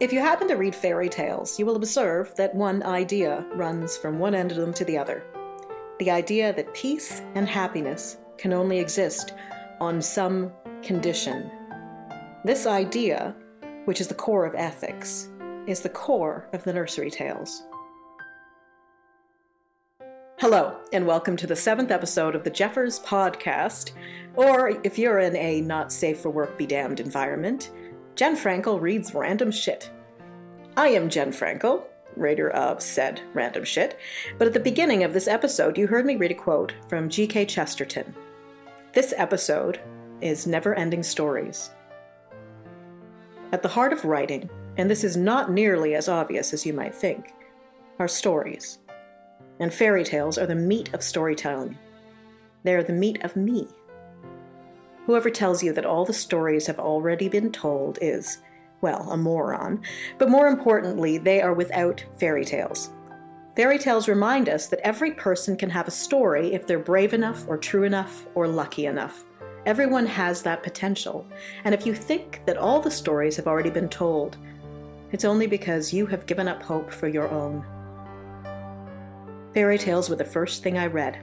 If you happen to read fairy tales, you will observe that one idea runs from one end of them to the other. The idea that peace and happiness can only exist on some condition. This idea, which is the core of ethics, is the core of the nursery tales. Hello, and welcome to the seventh episode of the Jeffers Podcast, or if you're in a not safe for work be damned environment, Jen Frankel reads random shit. I am Jen Frankel, writer of said random shit, but at the beginning of this episode, you heard me read a quote from G.K. Chesterton. This episode is Never Ending Stories. At the heart of writing, and this is not nearly as obvious as you might think, are stories. And fairy tales are the meat of storytelling. They are the meat of me. Whoever tells you that all the stories have already been told is, well, a moron. But more importantly, they are without fairy tales. Fairy tales remind us that every person can have a story if they're brave enough, or true enough, or lucky enough. Everyone has that potential. And if you think that all the stories have already been told, it's only because you have given up hope for your own. Fairy tales were the first thing I read.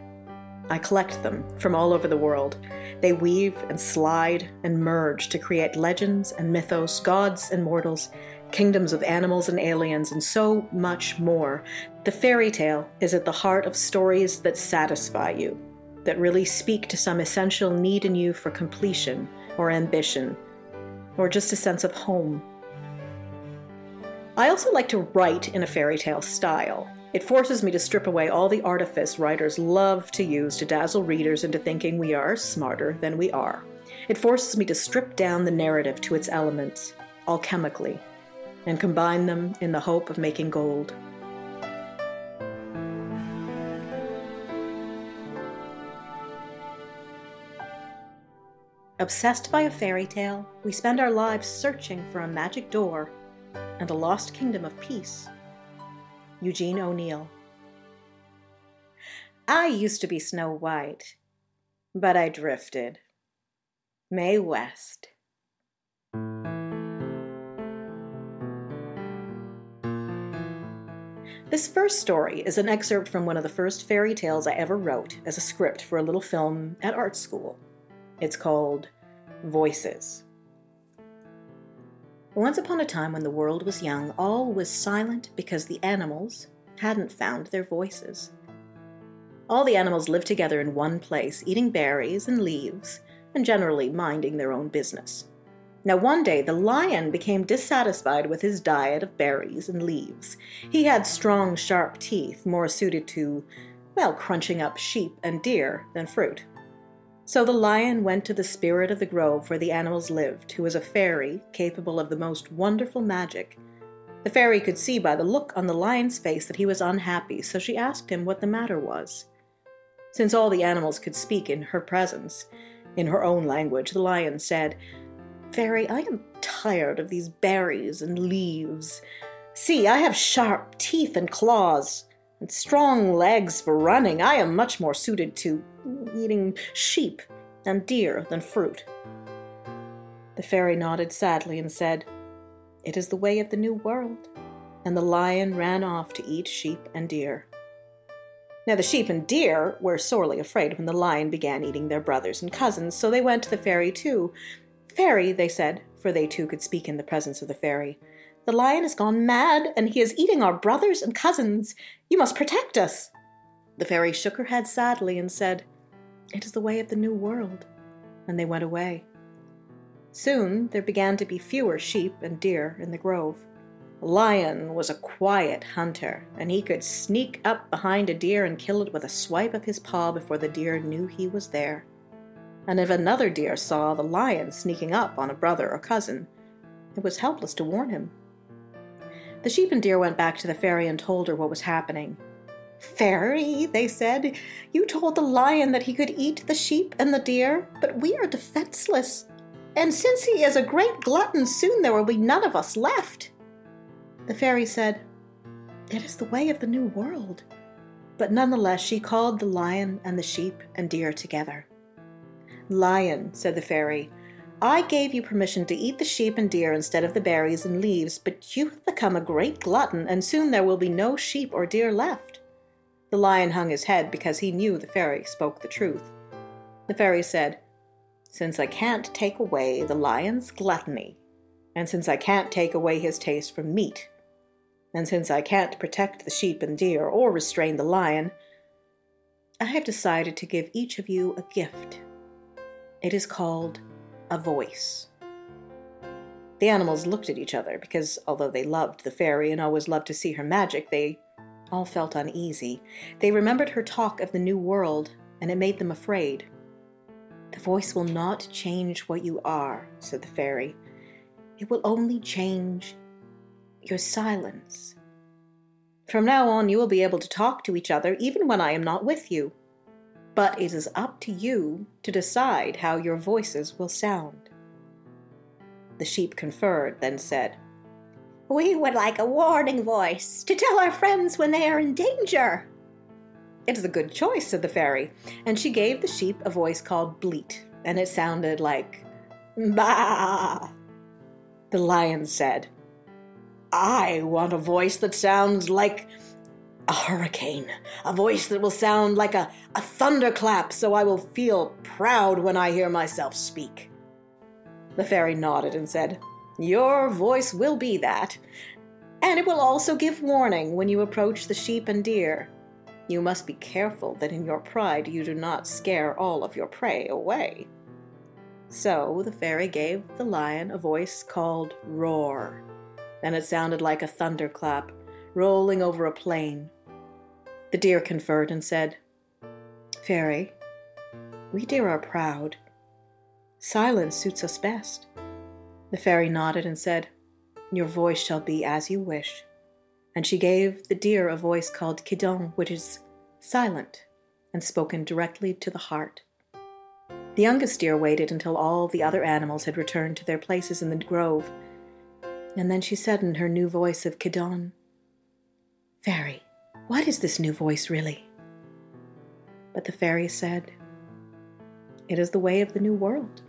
I collect them from all over the world. They weave and slide and merge to create legends and mythos, gods and mortals, kingdoms of animals and aliens, and so much more. The fairy tale is at the heart of stories that satisfy you, that really speak to some essential need in you for completion or ambition, or just a sense of home. I also like to write in a fairy tale style. It forces me to strip away all the artifice writers love to use to dazzle readers into thinking we are smarter than we are. It forces me to strip down the narrative to its elements, alchemically, and combine them in the hope of making gold. Obsessed by a fairy tale, we spend our lives searching for a magic door and a lost kingdom of peace. Eugene O'Neill. I used to be Snow White, but I drifted. Mae West. This first story is an excerpt from one of the first fairy tales I ever wrote as a script for a little film at art school. It's called Voices. Once upon a time when the world was young, all was silent because the animals hadn't found their voices. All the animals lived together in one place, eating berries and leaves, and generally minding their own business. Now, one day, the lion became dissatisfied with his diet of berries and leaves. He had strong, sharp teeth, more suited to, well, crunching up sheep and deer than fruit. So the lion went to the spirit of the grove where the animals lived, who was a fairy capable of the most wonderful magic. The fairy could see by the look on the lion's face that he was unhappy, so she asked him what the matter was. Since all the animals could speak in her presence, in her own language, the lion said, Fairy, I am tired of these berries and leaves. See, I have sharp teeth and claws, strong legs for running. I am much more suited to eating sheep and deer than fruit. The fairy nodded sadly and said, It is the way of the new world. And the lion ran off to eat sheep and deer. Now the sheep and deer were sorely afraid when the lion began eating their brothers and cousins, so they went to the fairy too. Fairy, they said, for they too could speak in the presence of the fairy, the lion has gone mad, and he is eating our brothers and cousins. You must protect us. The fairy shook her head sadly and said, it is the way of the new world. And they went away. Soon there began to be fewer sheep and deer in the grove. Lion was a quiet hunter, and he could sneak up behind a deer and kill it with a swipe of his paw before the deer knew he was there. And if another deer saw the lion sneaking up on a brother or cousin, it was helpless to warn him. The sheep and deer went back to the fairy and told her what was happening. Fairy, they said, you told the lion that he could eat the sheep and the deer, but we are defenseless. And since he is a great glutton, soon there will be none of us left. The fairy said, It is the way of the new world. But nonetheless, she called the lion and the sheep and deer together. Lion, said the fairy, I gave you permission to eat the sheep and deer instead of the berries and leaves, but you have become a great glutton, and soon there will be no sheep or deer left. The lion hung his head because he knew the fairy spoke the truth. The fairy said, Since I can't take away the lion's gluttony, and since I can't take away his taste for meat, and since I can't protect the sheep and deer or restrain the lion, I have decided to give each of you a gift. It is called a voice. The animals looked at each other because, although they loved the fairy and always loved to see her magic, they all felt uneasy. They remembered her talk of the new world, and it made them afraid. The voice will not change what you are, said the fairy. It will only change your silence. From now on, you will be able to talk to each other even when I am not with you but it is up to you to decide how your voices will sound. The sheep conferred, then said, We would like a warning voice to tell our friends when they are in danger. It is a good choice, said the fairy, and she gave the sheep a voice called Bleat, and it sounded like Bah! The lion said, I want a voice that sounds like a hurricane, a voice that will sound like a, a thunderclap, so I will feel proud when I hear myself speak. The fairy nodded and said, Your voice will be that, and it will also give warning when you approach the sheep and deer. You must be careful that in your pride you do not scare all of your prey away. So the fairy gave the lion a voice called Roar, and it sounded like a thunderclap rolling over a plain. The deer conferred and said, Fairy, we deer are proud. Silence suits us best. The fairy nodded and said, Your voice shall be as you wish. And she gave the deer a voice called Kidon, which is silent and spoken directly to the heart. The youngest deer waited until all the other animals had returned to their places in the grove, and then she said in her new voice of Kidon, Fairy, what is this new voice really? But the fairy said, It is the way of the new world.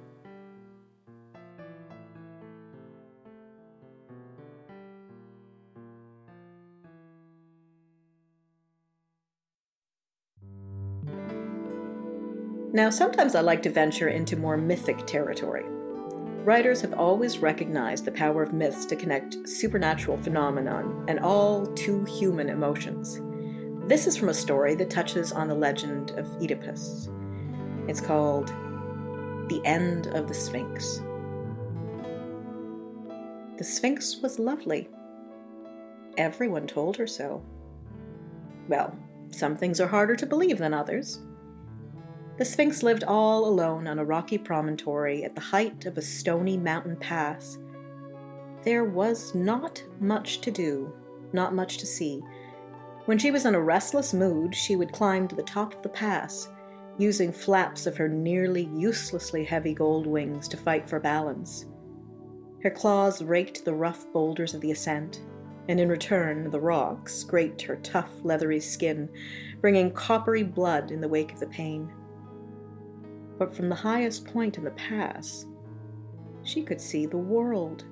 Now, sometimes I like to venture into more mythic territory. Writers have always recognized the power of myths to connect supernatural phenomenon and all too human emotions. This is from a story that touches on the legend of Oedipus. It's called The End of the Sphinx. The Sphinx was lovely. Everyone told her so. Well, some things are harder to believe than others. The Sphinx lived all alone on a rocky promontory at the height of a stony mountain pass. There was not much to do, not much to see. When she was in a restless mood, she would climb to the top of the pass, using flaps of her nearly uselessly heavy gold wings to fight for balance. Her claws raked the rough boulders of the ascent, and in return, the rocks scraped her tough, leathery skin, bringing coppery blood in the wake of the pain but from the highest point in the pass, she could see the world.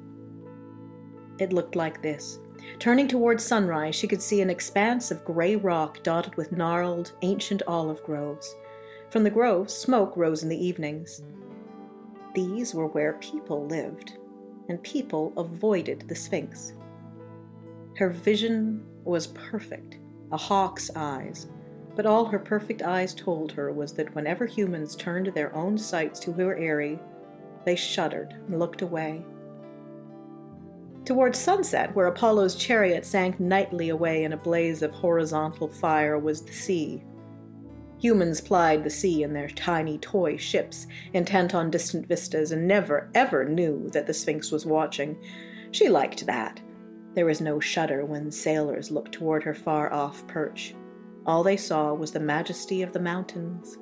It looked like this. Turning towards sunrise, she could see an expanse of gray rock dotted with gnarled, ancient olive groves. From the groves, smoke rose in the evenings. These were where people lived, and people avoided the Sphinx. Her vision was perfect, a hawk's eyes, but all her perfect eyes told her was that whenever humans turned their own sights to her eyrie, they shuddered and looked away. Towards sunset, where Apollo's chariot sank nightly away in a blaze of horizontal fire, was the sea. Humans plied the sea in their tiny toy ships, intent on distant vistas, and never, ever knew that the Sphinx was watching. She liked that. There was no shudder when sailors looked toward her far off perch. All they saw was the majesty of the mountains.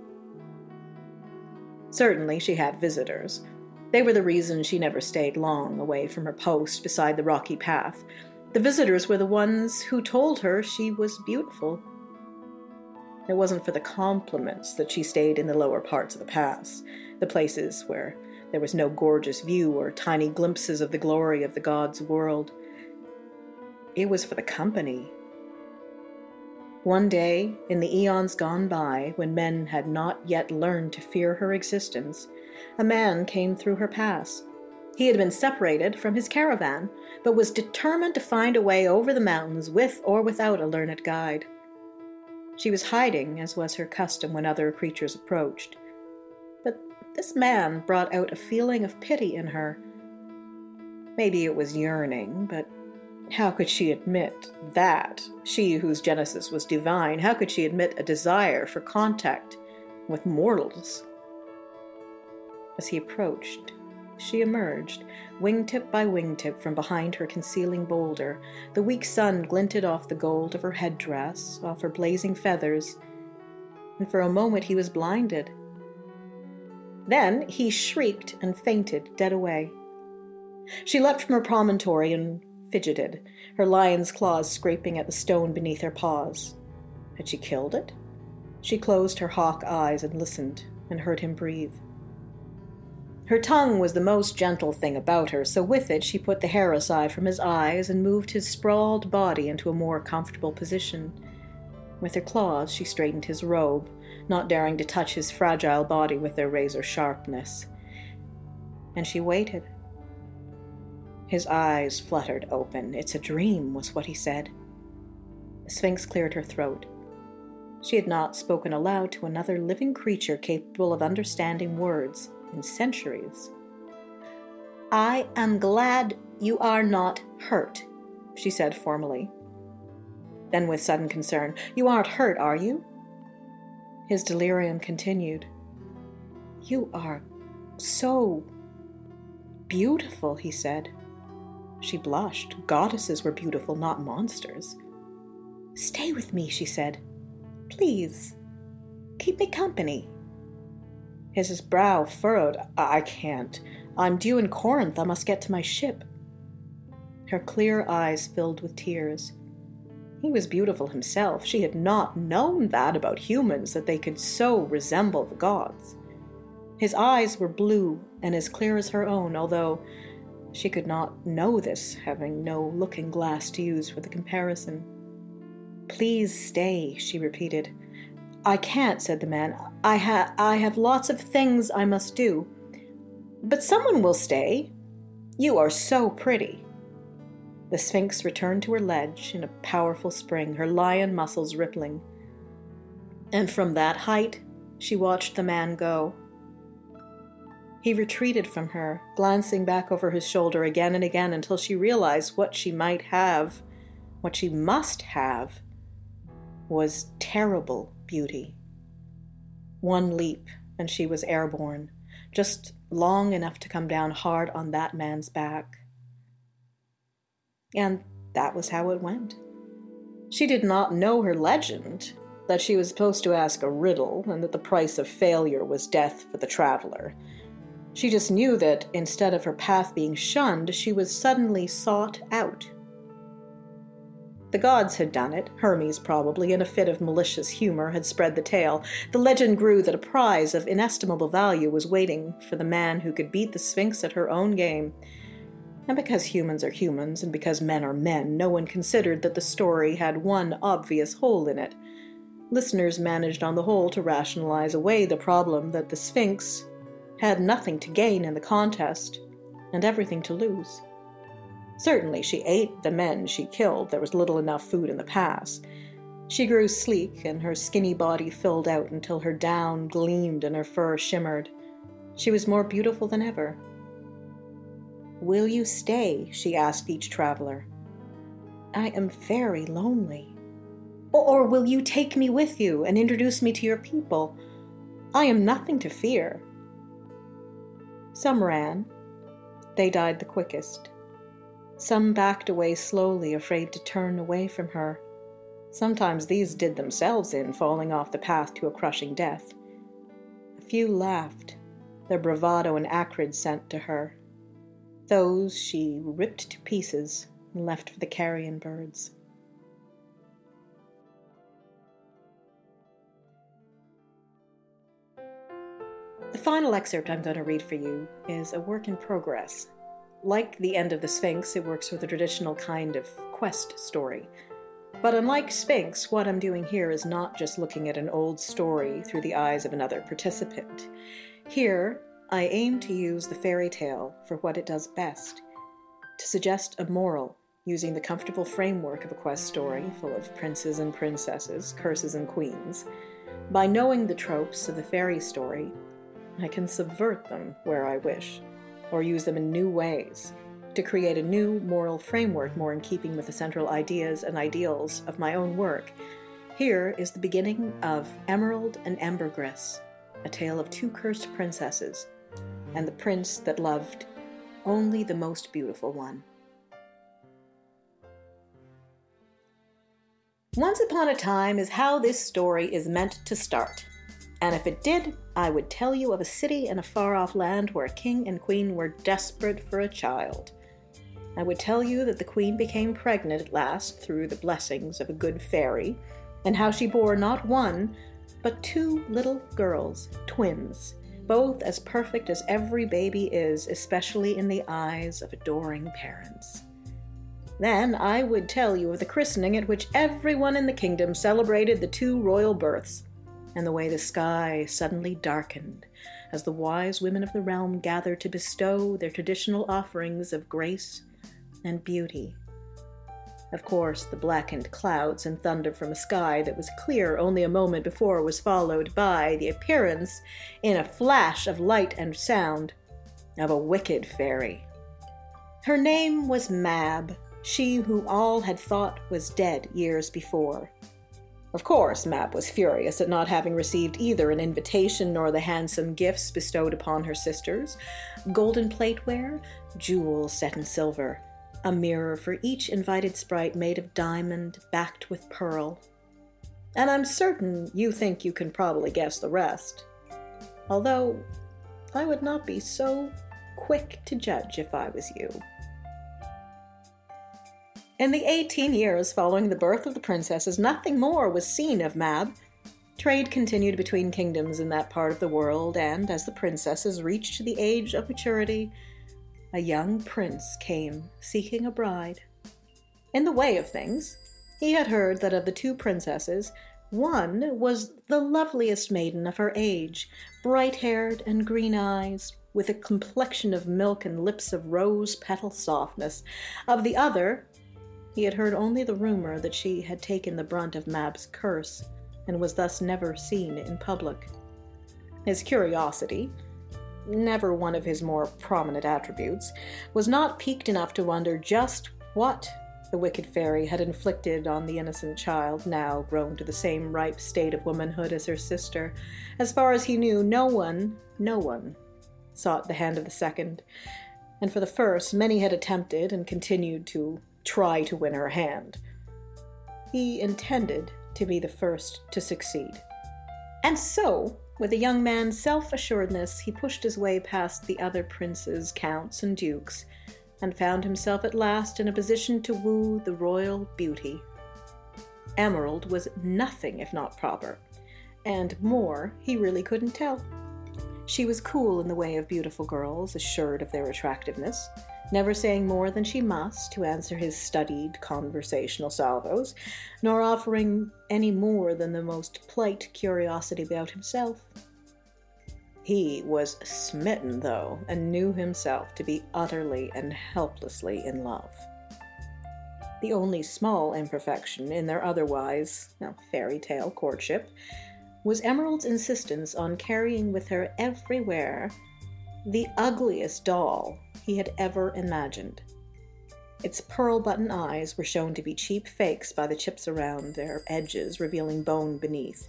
Certainly she had visitors. They were the reason she never stayed long away from her post beside the rocky path. The visitors were the ones who told her she was beautiful. It wasn't for the compliments that she stayed in the lower parts of the pass, the places where There was no gorgeous view or tiny glimpses of the glory of the god's world. It was for the company. One day, in the eons gone by, when men had not yet learned to fear her existence, a man came through her pass. He had been separated from his caravan, but was determined to find a way over the mountains with or without a learned guide. She was hiding, as was her custom when other creatures approached. But this man brought out a feeling of pity in her. Maybe it was yearning, but how could she admit that? She whose genesis was divine, how could she admit a desire for contact with mortals? As he approached, she emerged, wingtip by wingtip, from behind her concealing boulder. The weak sun glinted off the gold of her headdress, off her blazing feathers, and for a moment he was blinded. Then he shrieked and fainted dead away. She leapt from her promontory and fidgeted, her lion's claws scraping at the stone beneath her paws. Had she killed it? She closed her hawk eyes and listened, and heard him breathe. Her tongue was the most gentle thing about her, so with it she put the hair aside from his eyes and moved his sprawled body into a more comfortable position. With her claws she straightened his robe, not daring to touch his fragile body with their razor sharpness. And she waited. His eyes fluttered open. It's a dream, was what he said. The Sphinx cleared her throat. She had not spoken aloud to another living creature capable of understanding words in centuries. I am glad you are not hurt, she said formally. Then, with sudden concern, You aren't hurt, are you? His delirium continued. You are so beautiful, he said. She blushed. Goddesses were beautiful, not monsters. Stay with me, she said. Please. Keep me company. His brow furrowed. I can't. I'm due in Corinth. I must get to my ship. Her clear eyes filled with tears. He was beautiful himself. She had not known that about humans, that they could so resemble the gods. His eyes were blue and as clear as her own, although she could not know this, having no looking glass to use for the comparison. Please stay, she repeated. I can't, said the man. I, ha- I have lots of things I must do. But someone will stay. You are so pretty. The Sphinx returned to her ledge in a powerful spring, her lion muscles rippling. And from that height, she watched the man go. He retreated from her, glancing back over his shoulder again and again until she realized what she might have, what she must have, was terrible beauty. One leap, and she was airborne, just long enough to come down hard on that man's back. And that was how it went. She did not know her legend, that she was supposed to ask a riddle, and that the price of failure was death for the traveler. She just knew that instead of her path being shunned, she was suddenly sought out the gods had done it, Hermes probably, in a fit of malicious humor, had spread the tale. The legend grew that a prize of inestimable value was waiting for the man who could beat the Sphinx at her own game. And because humans are humans, and because men are men, no one considered that the story had one obvious hole in it. Listeners managed on the whole to rationalize away the problem that the Sphinx had nothing to gain in the contest and everything to lose. Certainly, she ate the men she killed. There was little enough food in the pass. She grew sleek, and her skinny body filled out until her down gleamed and her fur shimmered. She was more beautiful than ever. Will you stay? she asked each traveler. I am very lonely. Or, will you take me with you and introduce me to your people? I am nothing to fear. Some ran. They died the quickest. Some backed away slowly, afraid to turn away from her. Sometimes these did themselves in, falling off the path to a crushing death. A few laughed, their bravado and acrid scent to her. Those she ripped to pieces and left for the carrion birds. Final excerpt I'm going to read for you is a work in progress. Like the end of the Sphinx, it works with a traditional kind of quest story. But unlike Sphinx, what I'm doing here is not just looking at an old story through the eyes of another participant. Here, I aim to use the fairy tale for what it does best to suggest a moral using the comfortable framework of a quest story full of princes and princesses, curses and queens. By knowing the tropes of the fairy story, I can subvert them where I wish, or use them in new ways to create a new moral framework more in keeping with the central ideas and ideals of my own work. Here is the beginning of Emerald and Ambergris, a tale of two cursed princesses, and the prince that loved only the most beautiful one. Once upon a time is how this story is meant to start. And if it did, I would tell you of a city in a far off land where a king and queen were desperate for a child. I would tell you that the queen became pregnant at last through the blessings of a good fairy, and how she bore not one, but two little girls, twins, both as perfect as every baby is, especially in the eyes of adoring parents. Then I would tell you of the christening at which everyone in the kingdom celebrated the two royal births, and the way the sky suddenly darkened as the wise women of the realm gathered to bestow their traditional offerings of grace and beauty. Of course, the blackened clouds and thunder from a sky that was clear only a moment before was followed by the appearance, in a flash of light and sound, of a wicked fairy. Her name was Mab, she who all had thought was dead years before. Of course, Mab was furious at not having received either an invitation nor the handsome gifts bestowed upon her sisters golden plateware, jewels set in silver, a mirror for each invited sprite made of diamond backed with pearl. And I'm certain you think you can probably guess the rest. Although, I would not be so quick to judge if I was you. In the 18 years following the birth of the princesses, nothing more was seen of Mab. Trade continued between kingdoms in that part of the world, and as the princesses reached the age of maturity, a young prince came seeking a bride. In the way of things, he had heard that of the two princesses, one was the loveliest maiden of her age, bright haired and green eyes, with a complexion of milk and lips of rose petal softness. Of the other, he had heard only the rumor that she had taken the brunt of Mab's curse and was thus never seen in public. His curiosity, never one of his more prominent attributes, was not piqued enough to wonder just what the wicked fairy had inflicted on the innocent child, now grown to the same ripe state of womanhood as her sister. As far as he knew, no one, no one, sought the hand of the second, and for the first, many had attempted and continued to try to win her hand. He intended to be the first to succeed. And so, with a young man's self assuredness, he pushed his way past the other princes, counts, and dukes, and found himself at last in a position to woo the royal beauty. Emerald was nothing if not proper, and more he really couldn't tell. She was cool in the way of beautiful girls, assured of their attractiveness never saying more than she must to answer his studied conversational salvos, nor offering any more than the most polite curiosity about himself. He was smitten, though, and knew himself to be utterly and helplessly in love. The only small imperfection in their otherwise well, fairy tale courtship was Emerald's insistence on carrying with her everywhere the ugliest doll he had ever imagined. Its pearl button eyes were shown to be cheap fakes by the chips around their edges, revealing bone beneath.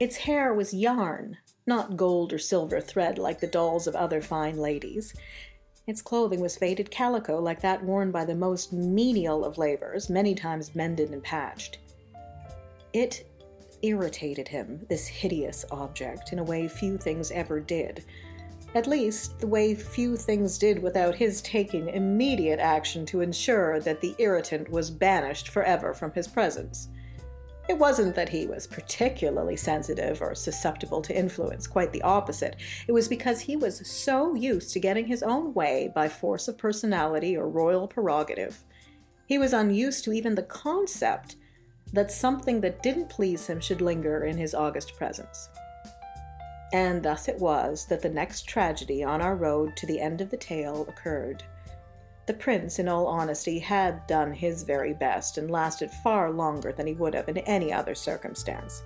Its hair was yarn, not gold or silver thread like the dolls of other fine ladies. Its clothing was faded calico like that worn by the most menial of laborers, many times mended and patched. It irritated him, this hideous object, in a way few things ever did. At least, the way few things did without his taking immediate action to ensure that the irritant was banished forever from his presence. It wasn't that he was particularly sensitive or susceptible to influence, quite the opposite. It was because he was so used to getting his own way by force of personality or royal prerogative. He was unused to even the concept that something that didn't please him should linger in his august presence. And thus it was that the next tragedy on our road to the end of the tale occurred. The prince, in all honesty, had done his very best and lasted far longer than he would have in any other circumstance.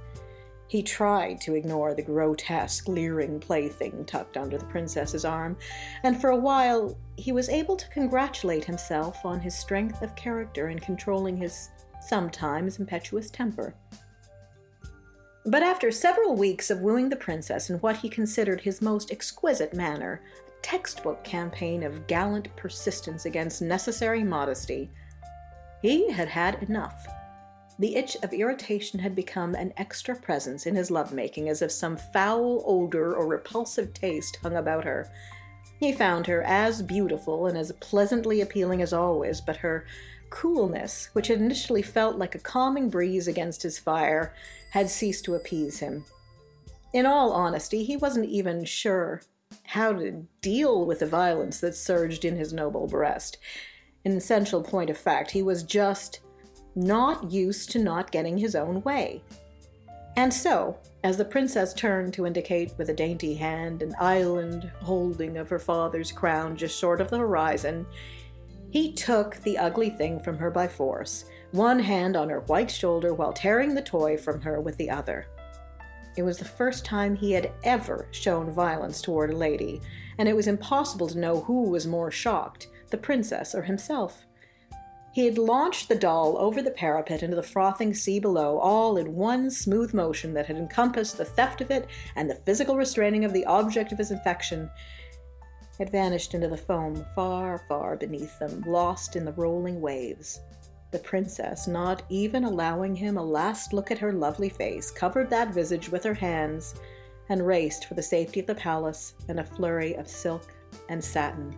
He tried to ignore the grotesque, leering plaything tucked under the princess's arm, and for a while he was able to congratulate himself on his strength of character in controlling his sometimes impetuous temper. But after several weeks of wooing the princess in what he considered his most exquisite manner, a textbook campaign of gallant persistence against necessary modesty, he had had enough. The itch of irritation had become an extra presence in his lovemaking, as if some foul odor or repulsive taste hung about her. He found her as beautiful and as pleasantly appealing as always, but her coolness, which had initially felt like a calming breeze against his fire, had ceased to appease him. In all honesty, he wasn't even sure how to deal with the violence that surged in his noble breast. In essential point of fact, he was just not used to not getting his own way. And so, as the princess turned to indicate with a dainty hand an island holding of her father's crown just short of the horizon, he took the ugly thing from her by force, one hand on her white shoulder while tearing the toy from her with the other. It was the first time he had ever shown violence toward a lady, and it was impossible to know who was more shocked, the princess or himself. He had launched the doll over the parapet into the frothing sea below, all in one smooth motion that had encompassed the theft of it and the physical restraining of the object of his affection. It vanished into the foam far, far beneath them, lost in the rolling waves. The princess, not even allowing him a last look at her lovely face, covered that visage with her hands and raced for the safety of the palace in a flurry of silk and satin.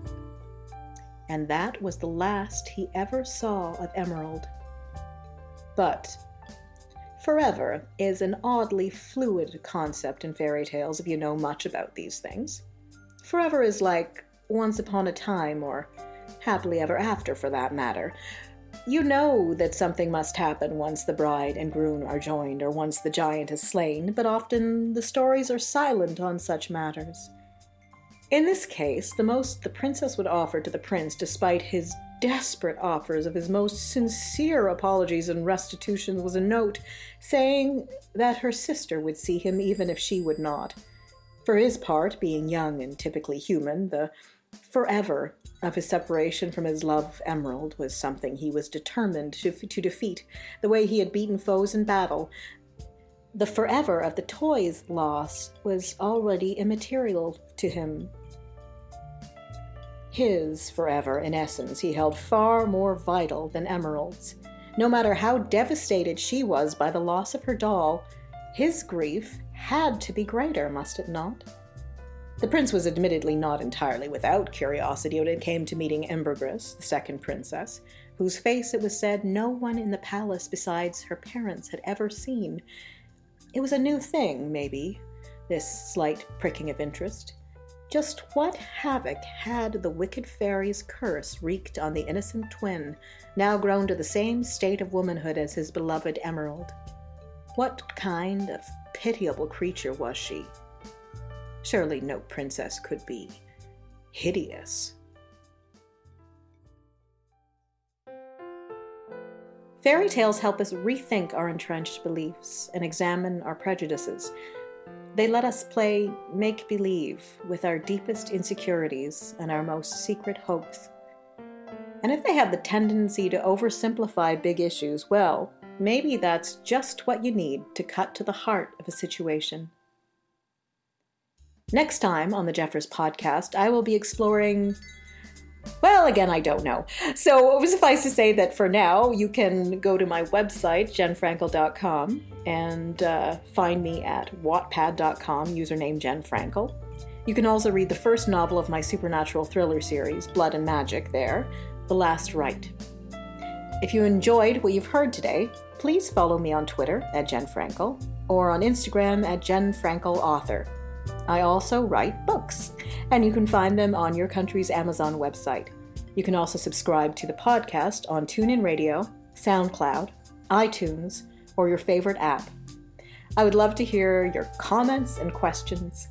And that was the last he ever saw of Emerald. But forever is an oddly fluid concept in fairy tales if you know much about these things. Forever is like once upon a time, or happily ever after for that matter, you know that something must happen once the bride and groom are joined or once the giant is slain, but often the stories are silent on such matters. In this case, the most the princess would offer to the prince, despite his desperate offers of his most sincere apologies and restitutions, was a note saying that her sister would see him even if she would not. For his part, being young and typically human, the forever of his separation from his love emerald was something he was determined to, to defeat, the way he had beaten foes in battle. The forever of the toy's loss was already immaterial to him. His forever, in essence, he held far more vital than Emerald's. No matter how devastated she was by the loss of her doll, his grief had to be greater, must it not? The prince was admittedly not entirely without curiosity when it came to meeting Ambergris, the second princess, whose face, it was said, no one in the palace besides her parents had ever seen. It was a new thing, maybe, this slight pricking of interest. Just what havoc had the wicked fairy's curse wreaked on the innocent twin, now grown to the same state of womanhood as his beloved Emerald? What kind of pitiable creature was she? Surely no princess could be hideous. Fairy tales help us rethink our entrenched beliefs and examine our prejudices. They let us play make believe with our deepest insecurities and our most secret hopes. And if they have the tendency to oversimplify big issues, well, maybe that's just what you need to cut to the heart of a situation. Next time on the Jeffers podcast, I will be exploring. Well, again, I don't know. So suffice to say that for now, you can go to my website, jenfrankel.com, and uh, find me at wattpad.com, username Jen Frankel. You can also read the first novel of my supernatural thriller series, Blood and Magic, there, The Last Rite. If you enjoyed what you've heard today, please follow me on Twitter at Jen Frankel or on Instagram at Jen Frankel Author. I also write books, and you can find them on your country's Amazon website. You can also subscribe to the podcast on TuneIn Radio, SoundCloud, iTunes, or your favorite app. I would love to hear your comments and questions.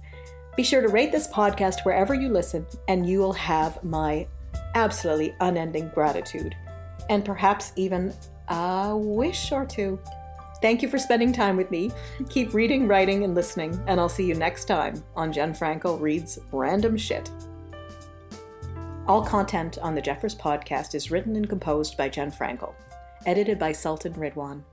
Be sure to rate this podcast wherever you listen, and you will have my absolutely unending gratitude, and perhaps even a wish or two. Thank you for spending time with me. Keep reading, writing, and listening, and I'll see you next time on Jen Frankel Reads Random Shit. All content on the Jeffers podcast is written and composed by Jen Frankel, edited by Sultan Ridwan.